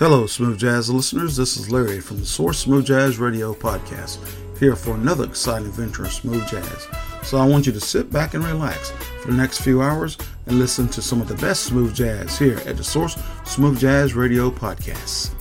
Hello, Smooth Jazz listeners. This is Larry from the Source Smooth Jazz Radio Podcast, here for another exciting adventure of smooth jazz. So I want you to sit back and relax for the next few hours and listen to some of the best smooth jazz here at the Source Smooth Jazz Radio Podcast.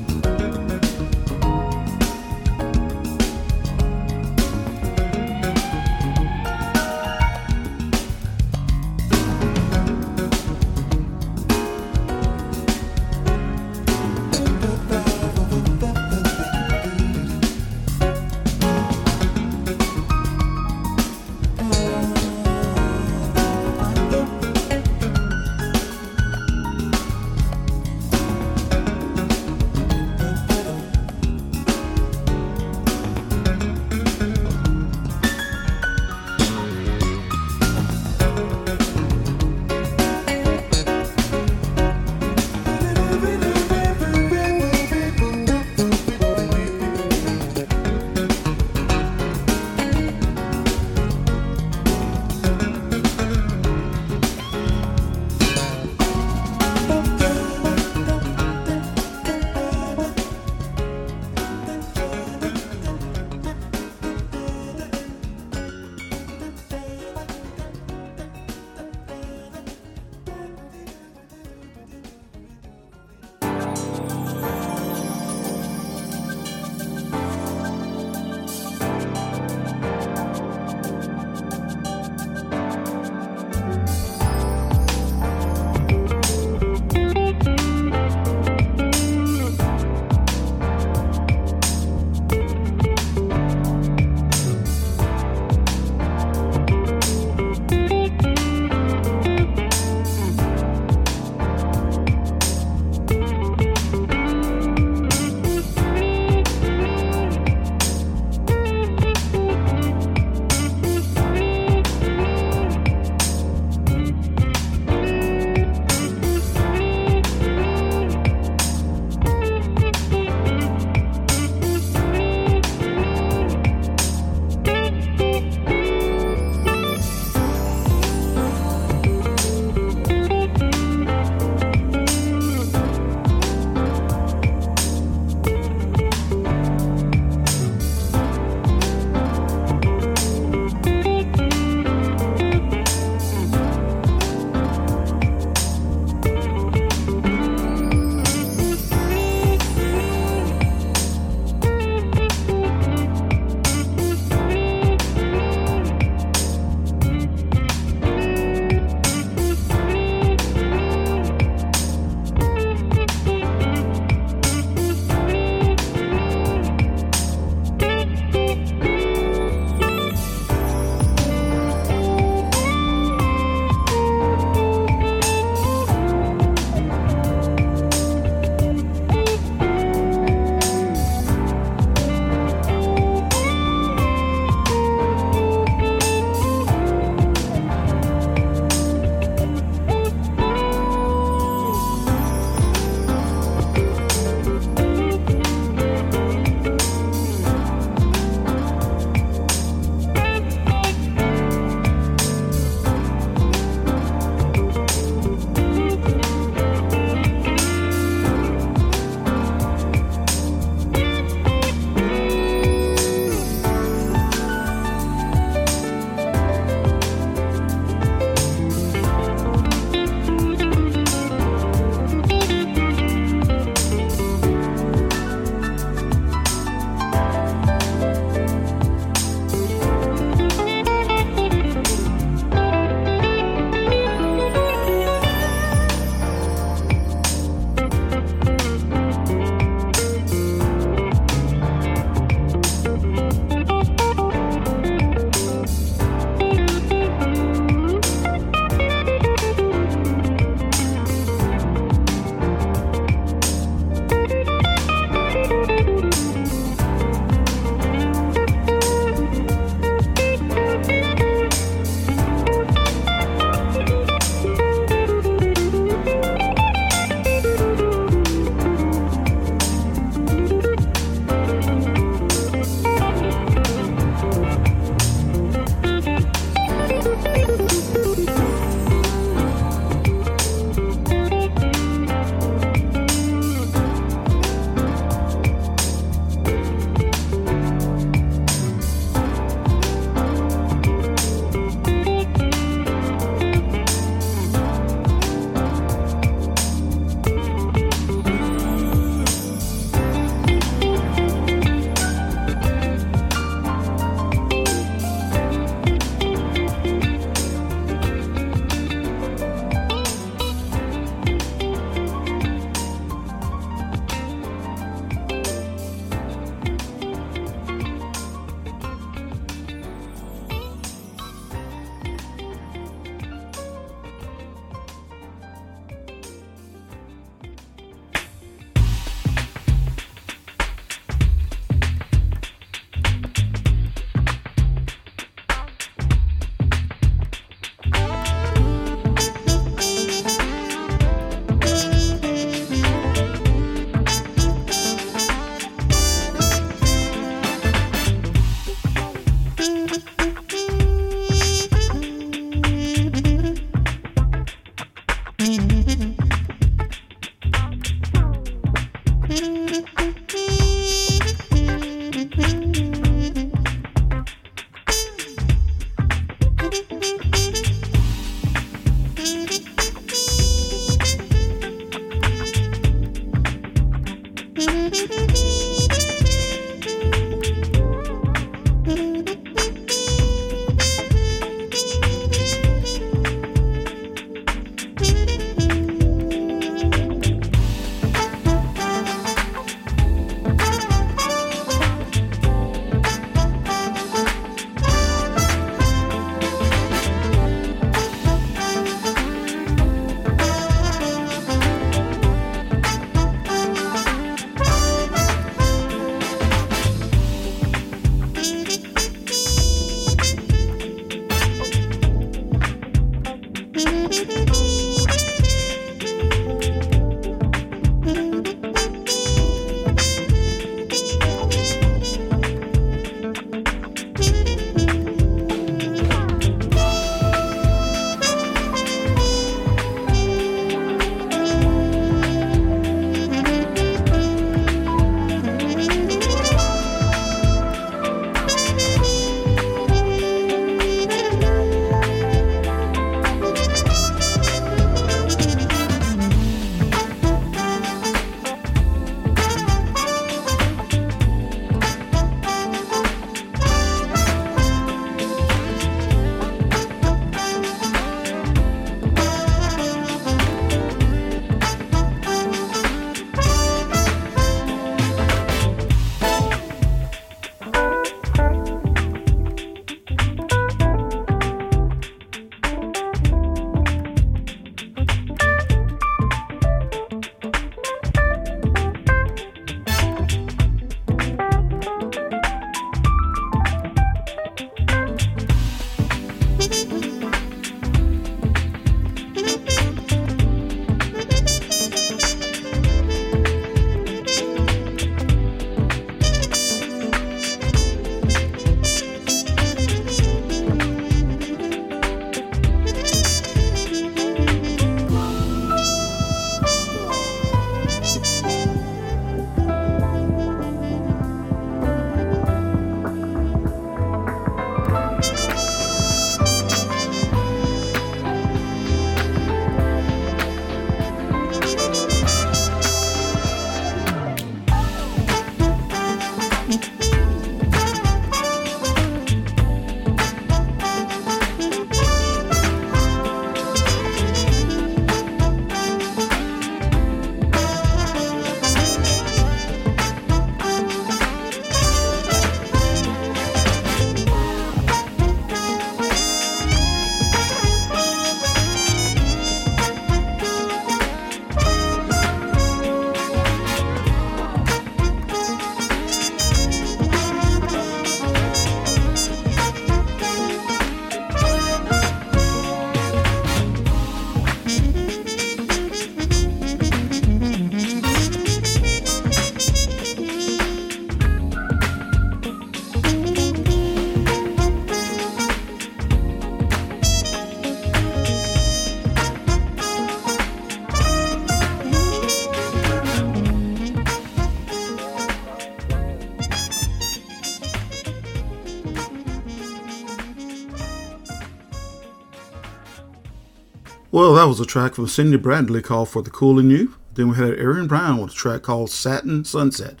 That was a track from Cindy Bradley called For the Cool in You. Then we had Aaron Brown with a track called Satin Sunset.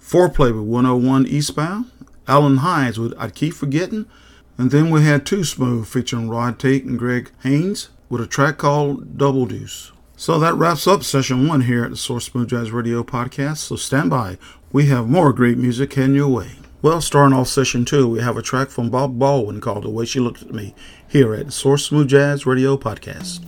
Fourplay with 101 Eastbound. Allen Hinds with I'd Keep Forgetting. And then we had 2Smooth featuring Rod Tate and Gregg Haynes with a track called Double Deuce. So that wraps up session one here at the Source Smooth Jazz Radio podcast. So stand by. We have more great music heading your way. Well, starting off session two, we have a track from Bob Baldwin called The Way She Looked at Me here at Source Smooth Jazz Radio Podcast.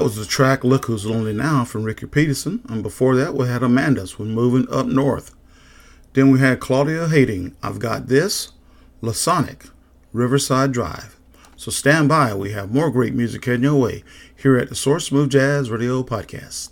That was the track Look Who's Lonely Now from Ricky Peterson. And before that, we had Amandus with Moving Up North. Then we had Claudia Hayden, I've Got This, Le Sonic, Riverside Drive. So stand by, we have more great music heading your way here at the Source Smooth Jazz Radio Podcast.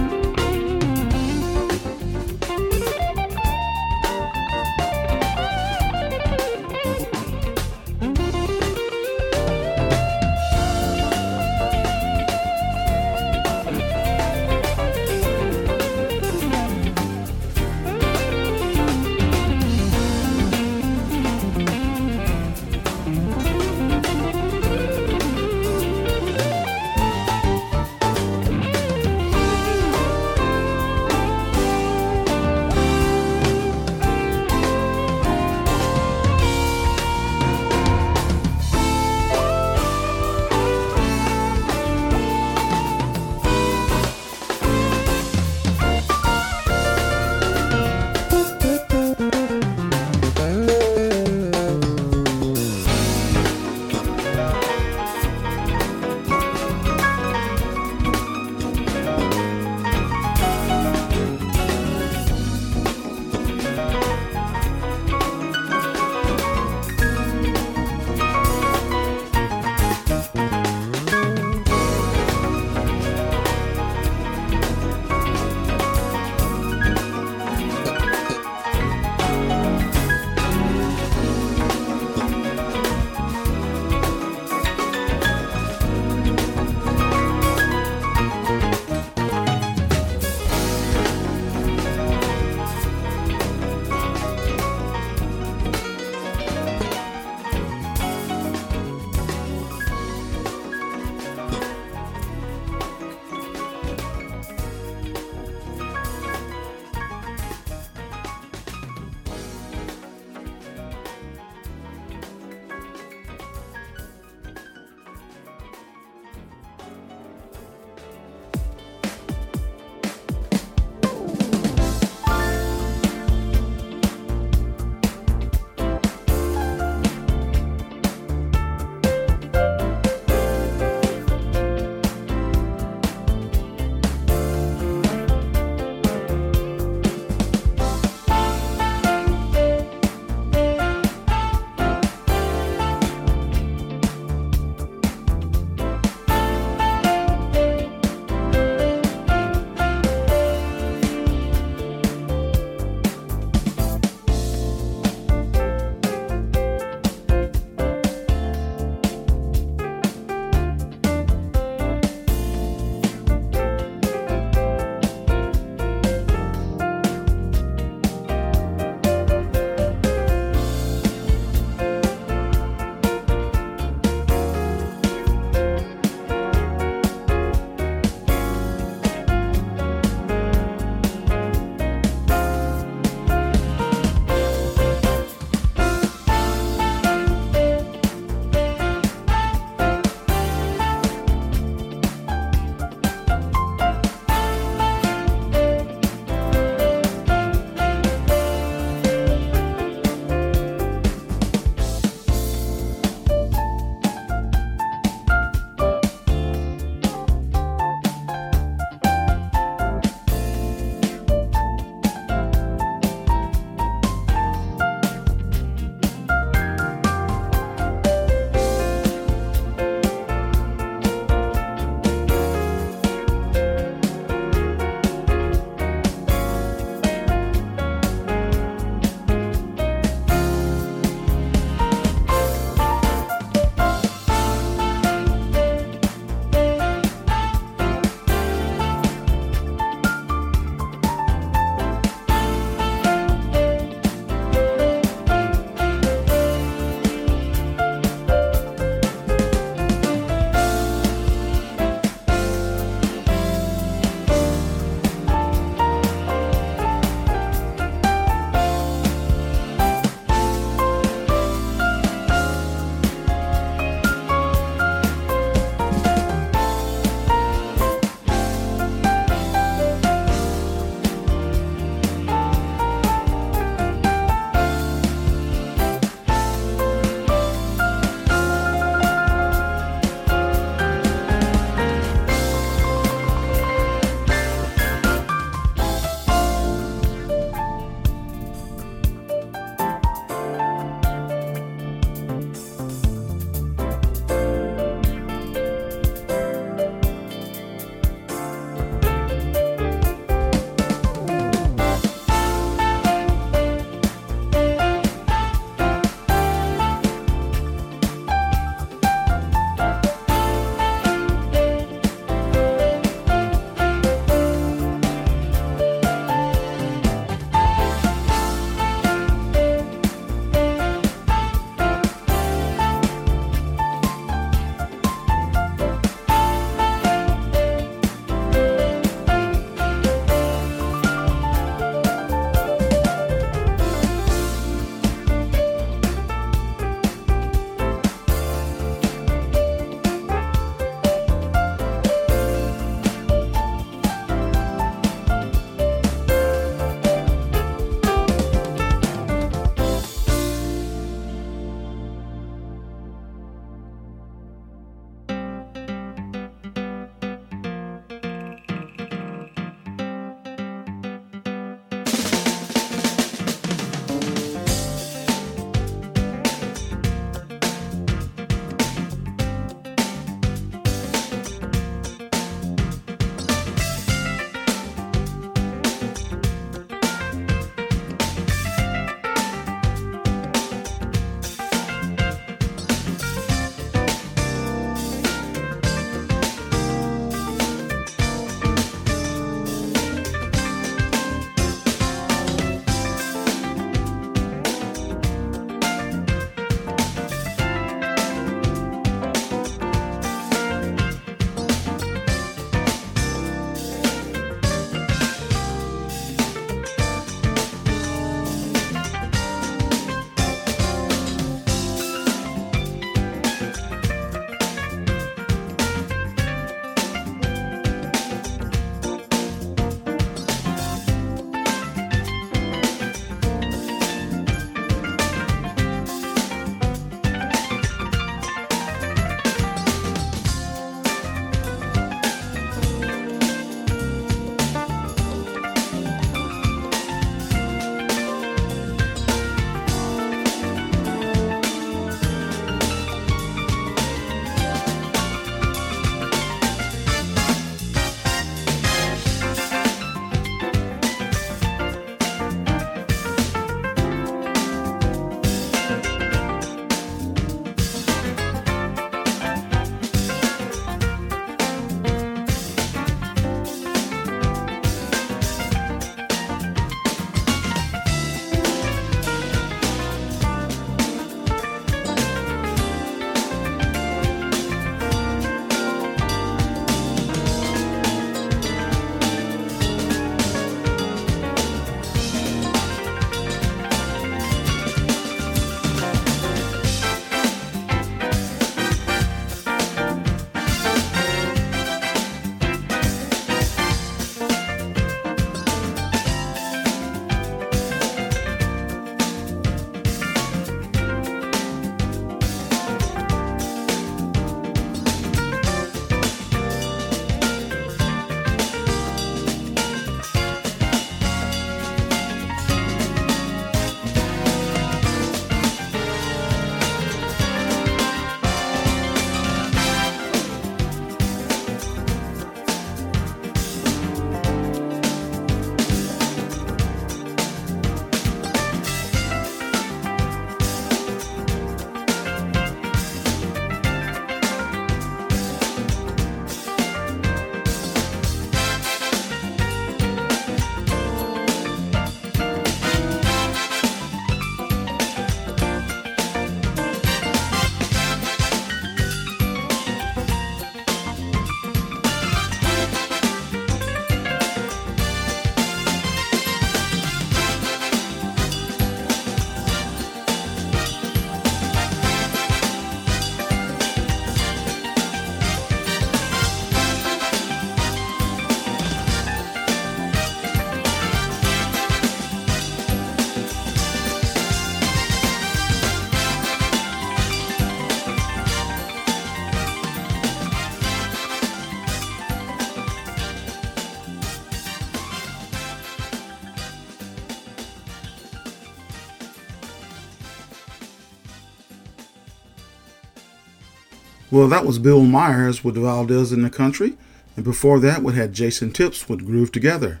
Well, that was Bill Meyers with Valdez in the Country. And before that, we had Jayson Tipp's with Groove Together.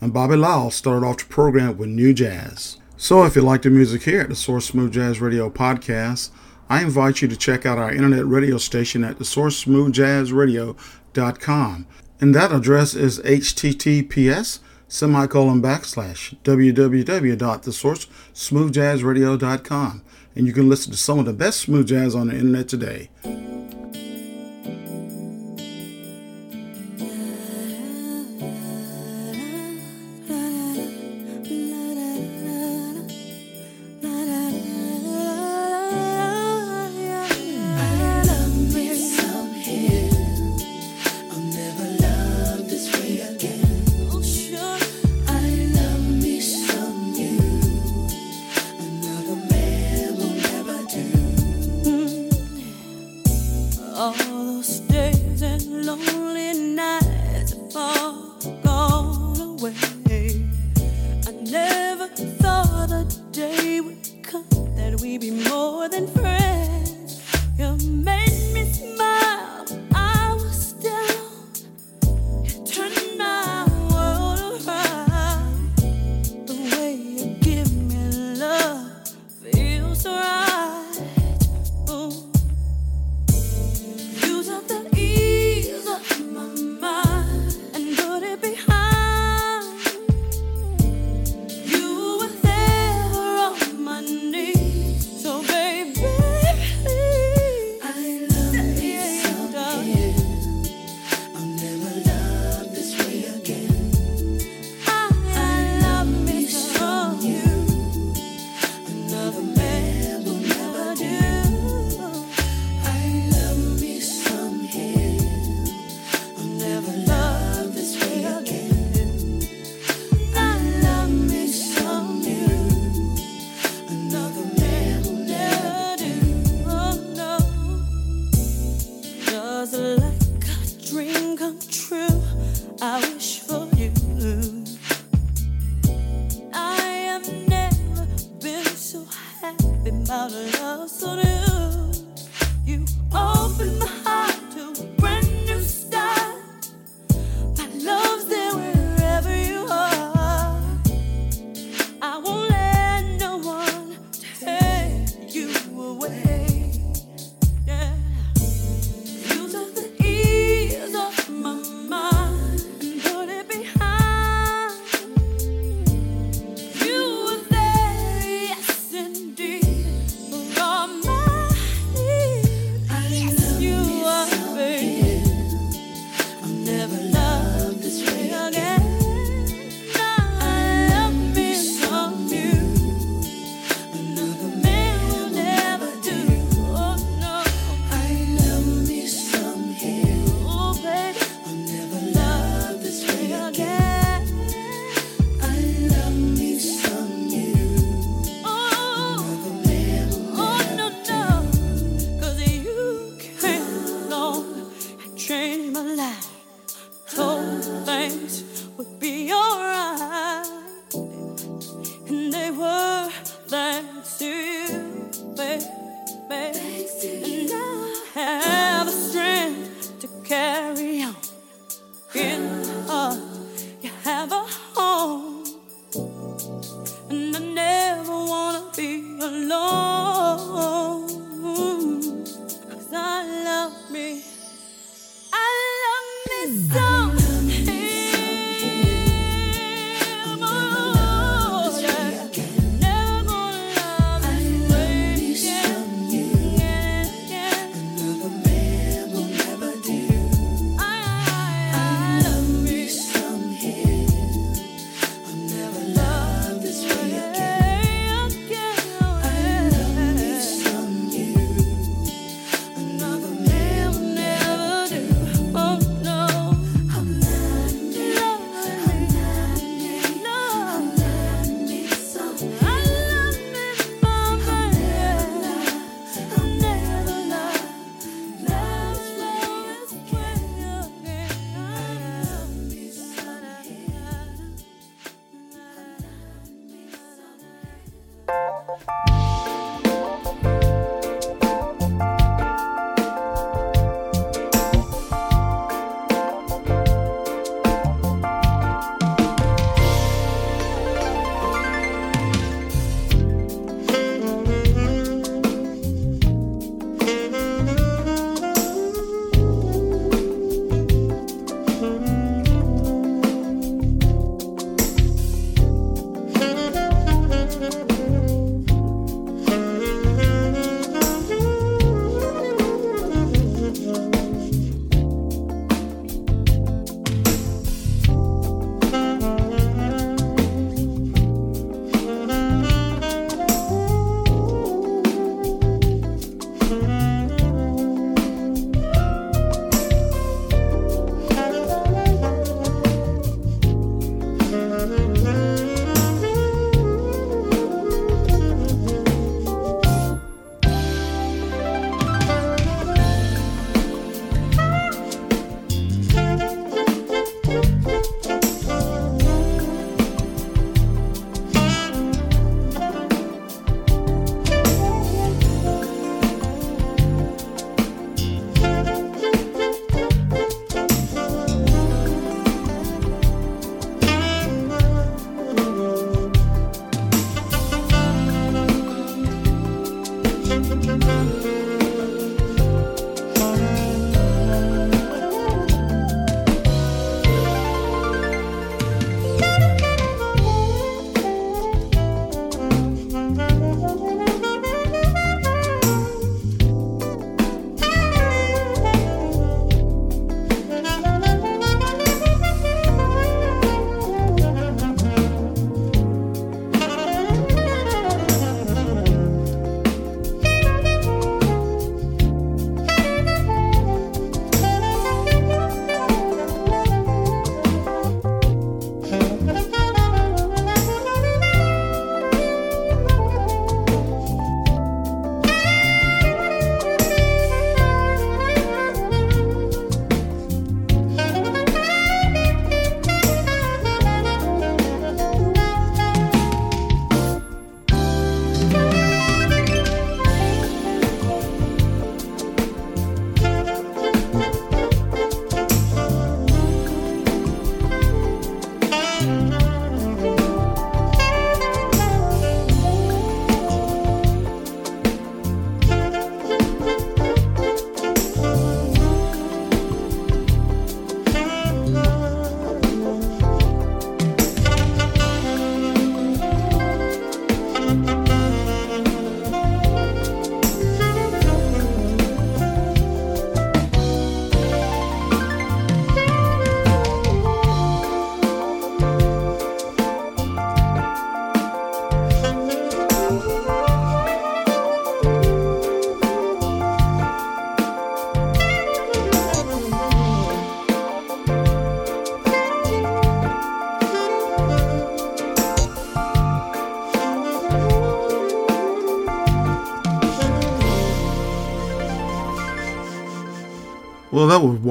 And Bobby Lyle started off the program with New Jazz. So if you like the music here at the Source Smooth Jazz Radio podcast, I invite you to check out our internet radio station at the sourcesmoothjazzradio.com. And that address is https semicolon backslash www.thesourcesmoothjazzradio.com. And you can listen to some of the best smooth jazz on the internet today.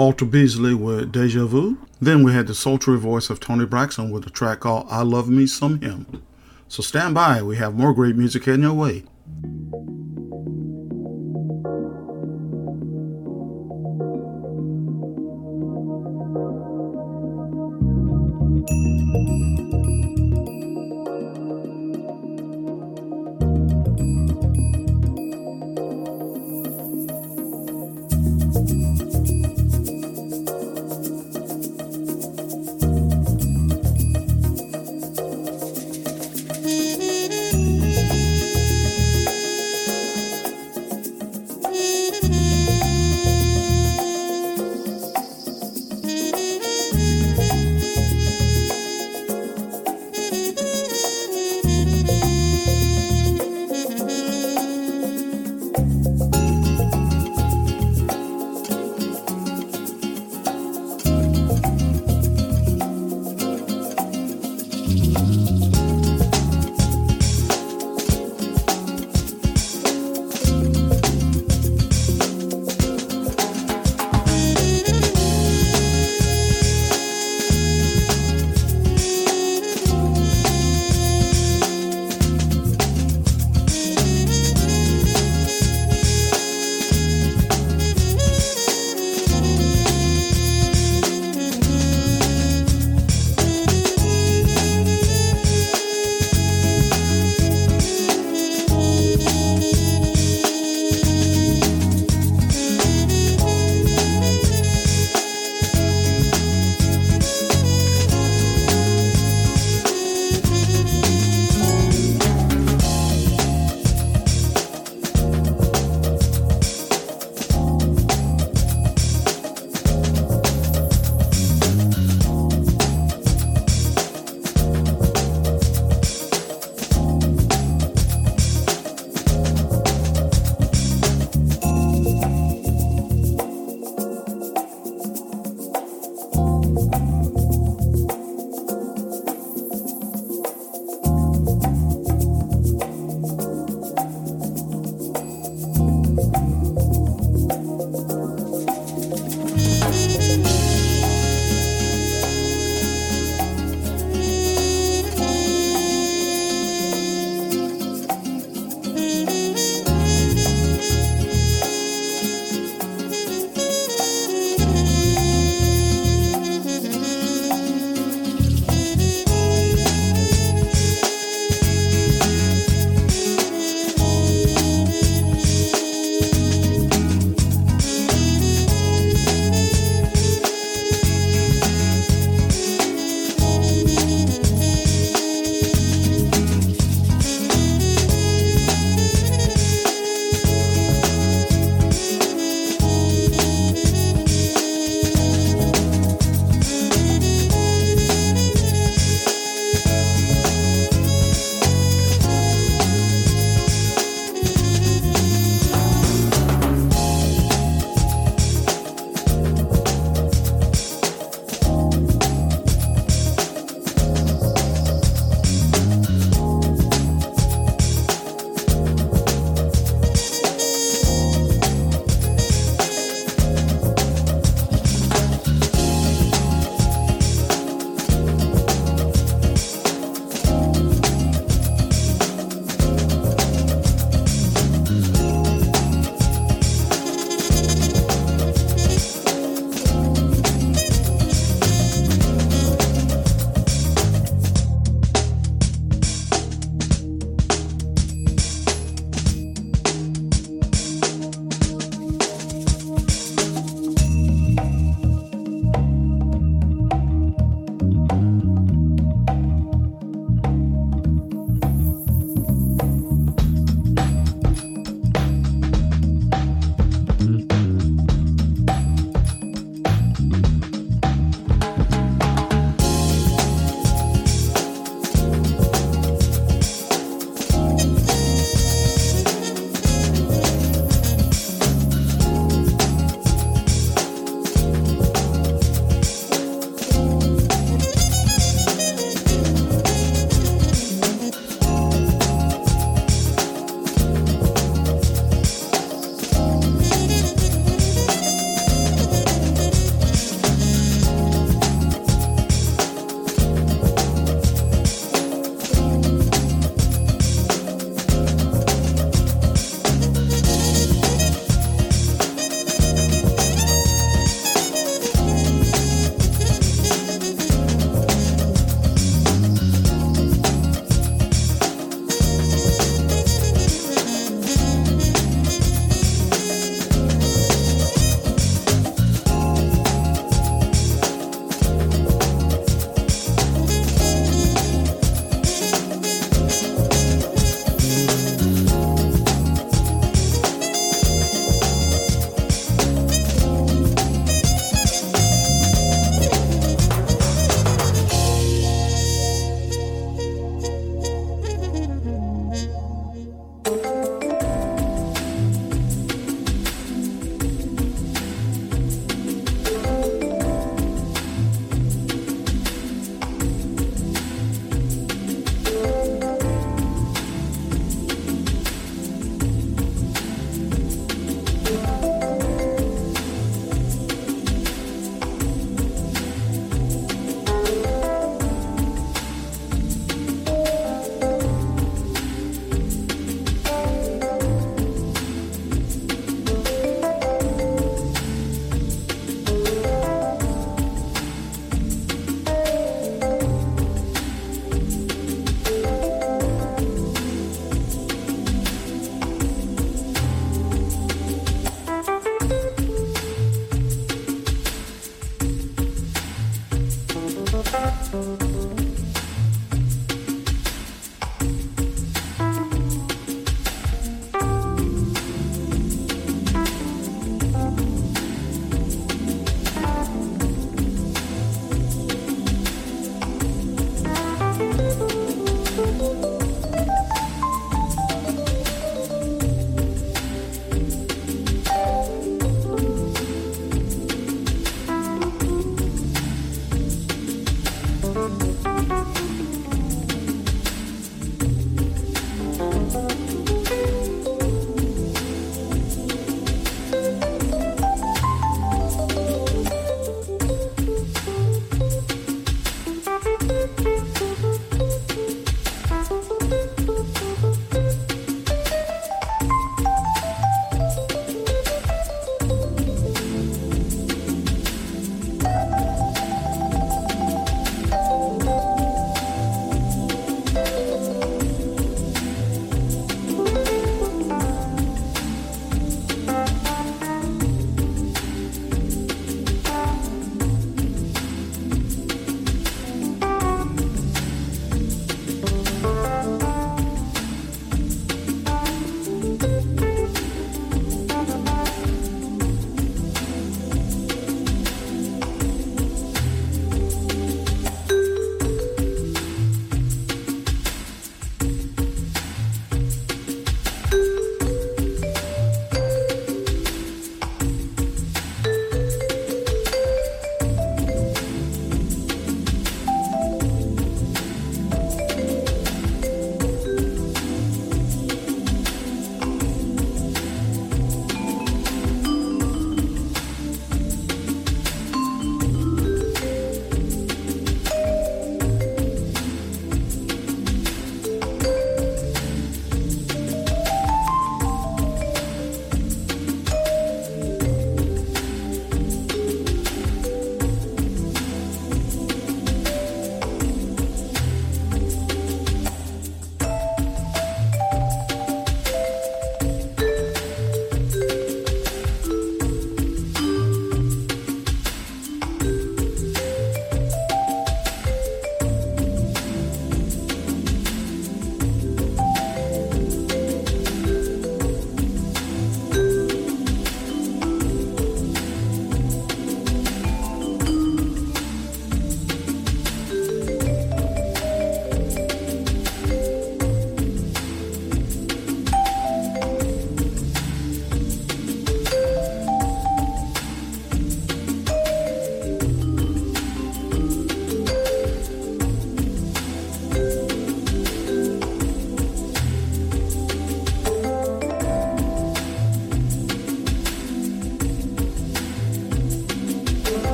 Walter Beasley with Deja Vu. Then we had the sultry voice of Toni Braxton with a track called I Love Me Some Him. So stand by, we have more great music heading your way.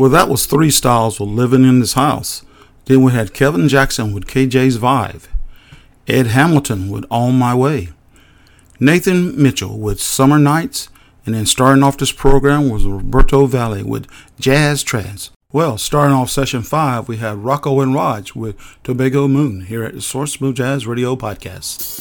Well, that was three styles were living in this house. Then we had Kevin Jackson with KJ's Vybe, Ed Hamilton with On My Way, Nathan Mitchell with Summer Nights, and then starting off this program was Roberto Vally with Jazz Trance. Well, starting off session five, we had Rocco and Rahj with Tobago Moon here at the Source Smooth Jazz Radio Podcast.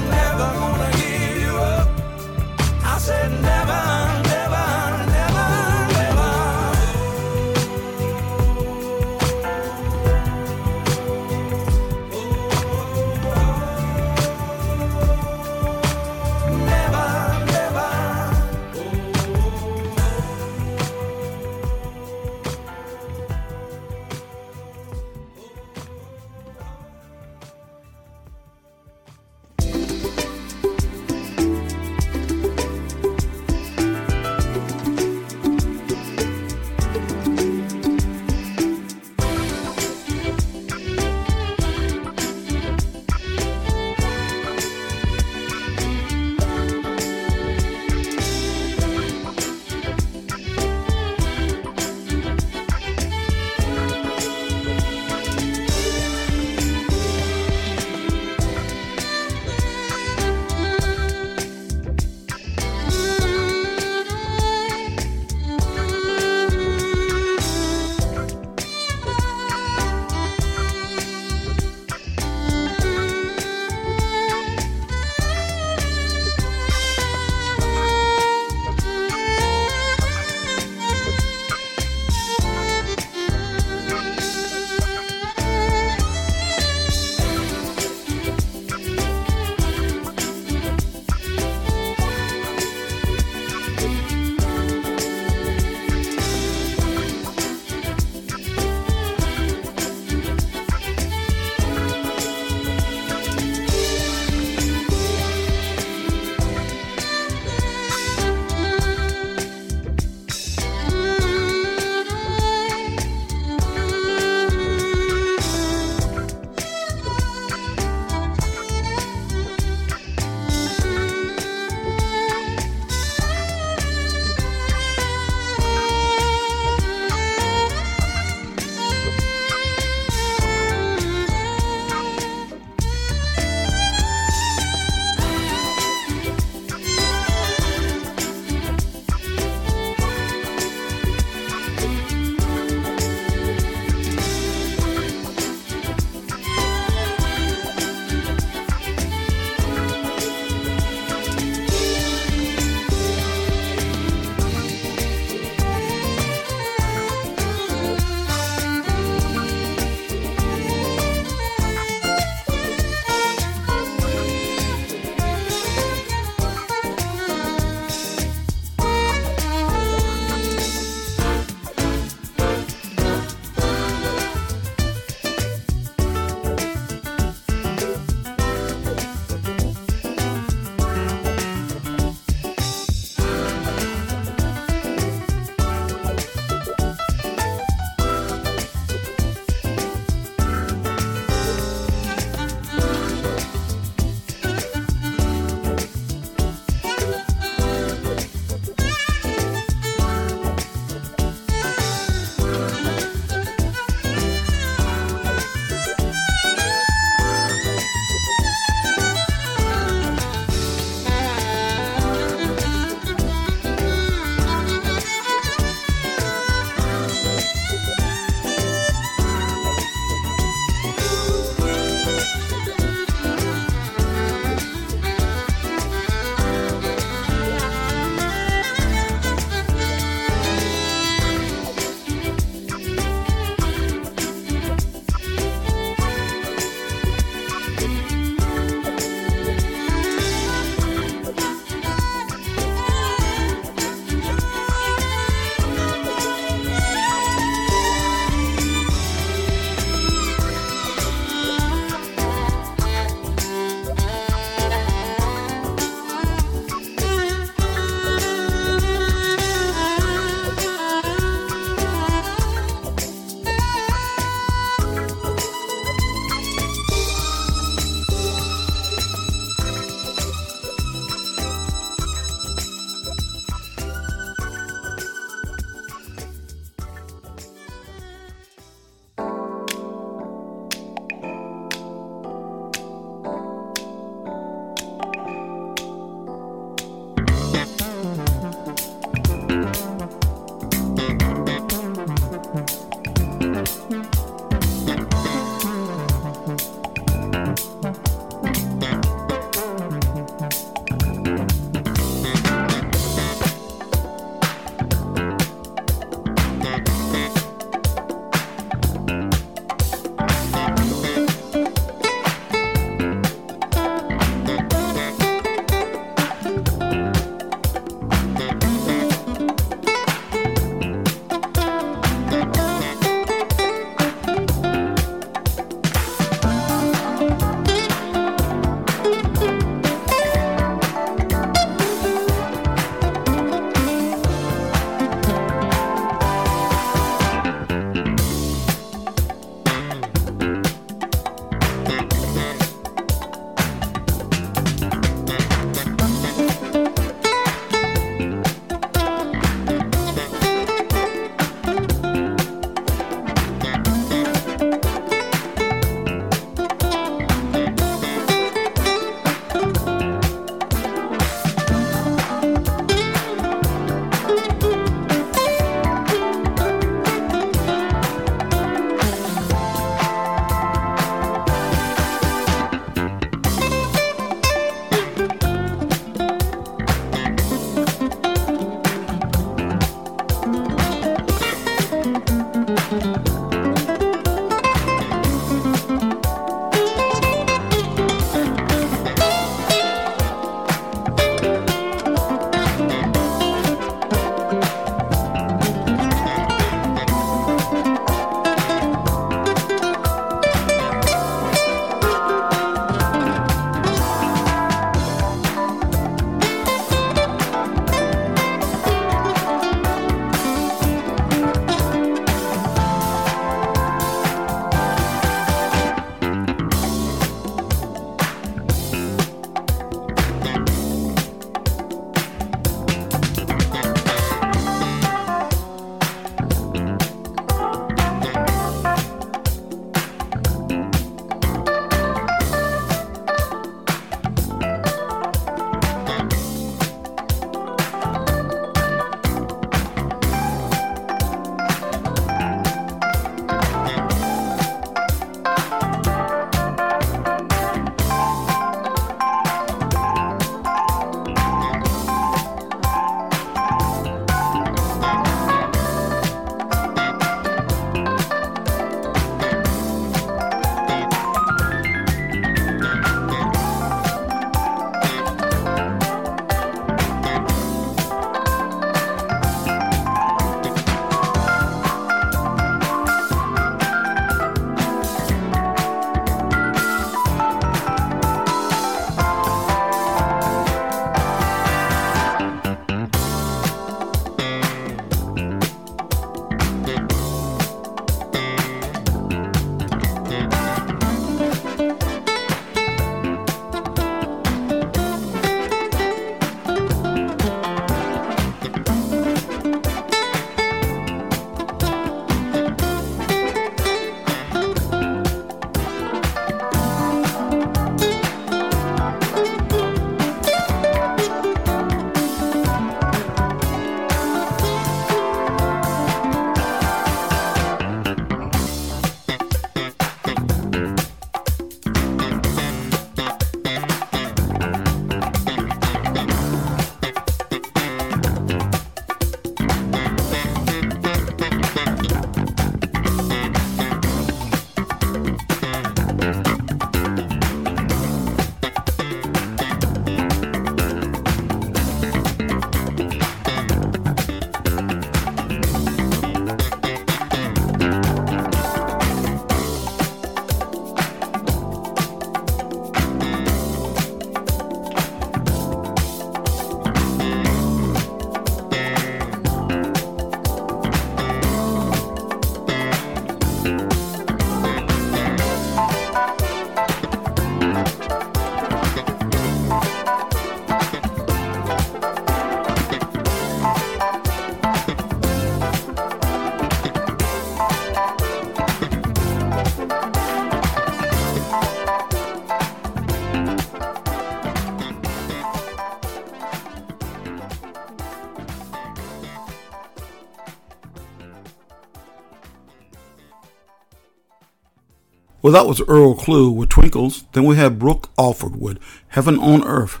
Well, that was Earl Klugh with Twinkles. Then we had Brooke Alford with Heaven on Earth.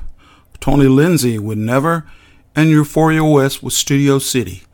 Tony Lindsay with Never. And Euphoria West with Studio City.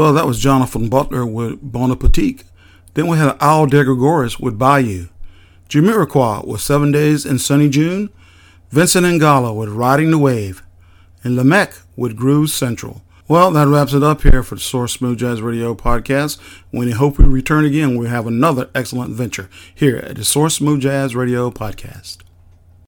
Well, that was Jonathan Butler with Bon Appetit. Then we had Al De Gregoris with Bayou. Jamiroquai with Seven Days in Sunny June. Vincent Ingala with Riding the Wave. And Lemek with Groove Central. Well, that wraps it up here for the Source Smooth Jazz Radio podcast. We hope we return again. We have another excellent venture here at the Source Smooth Jazz Radio podcast.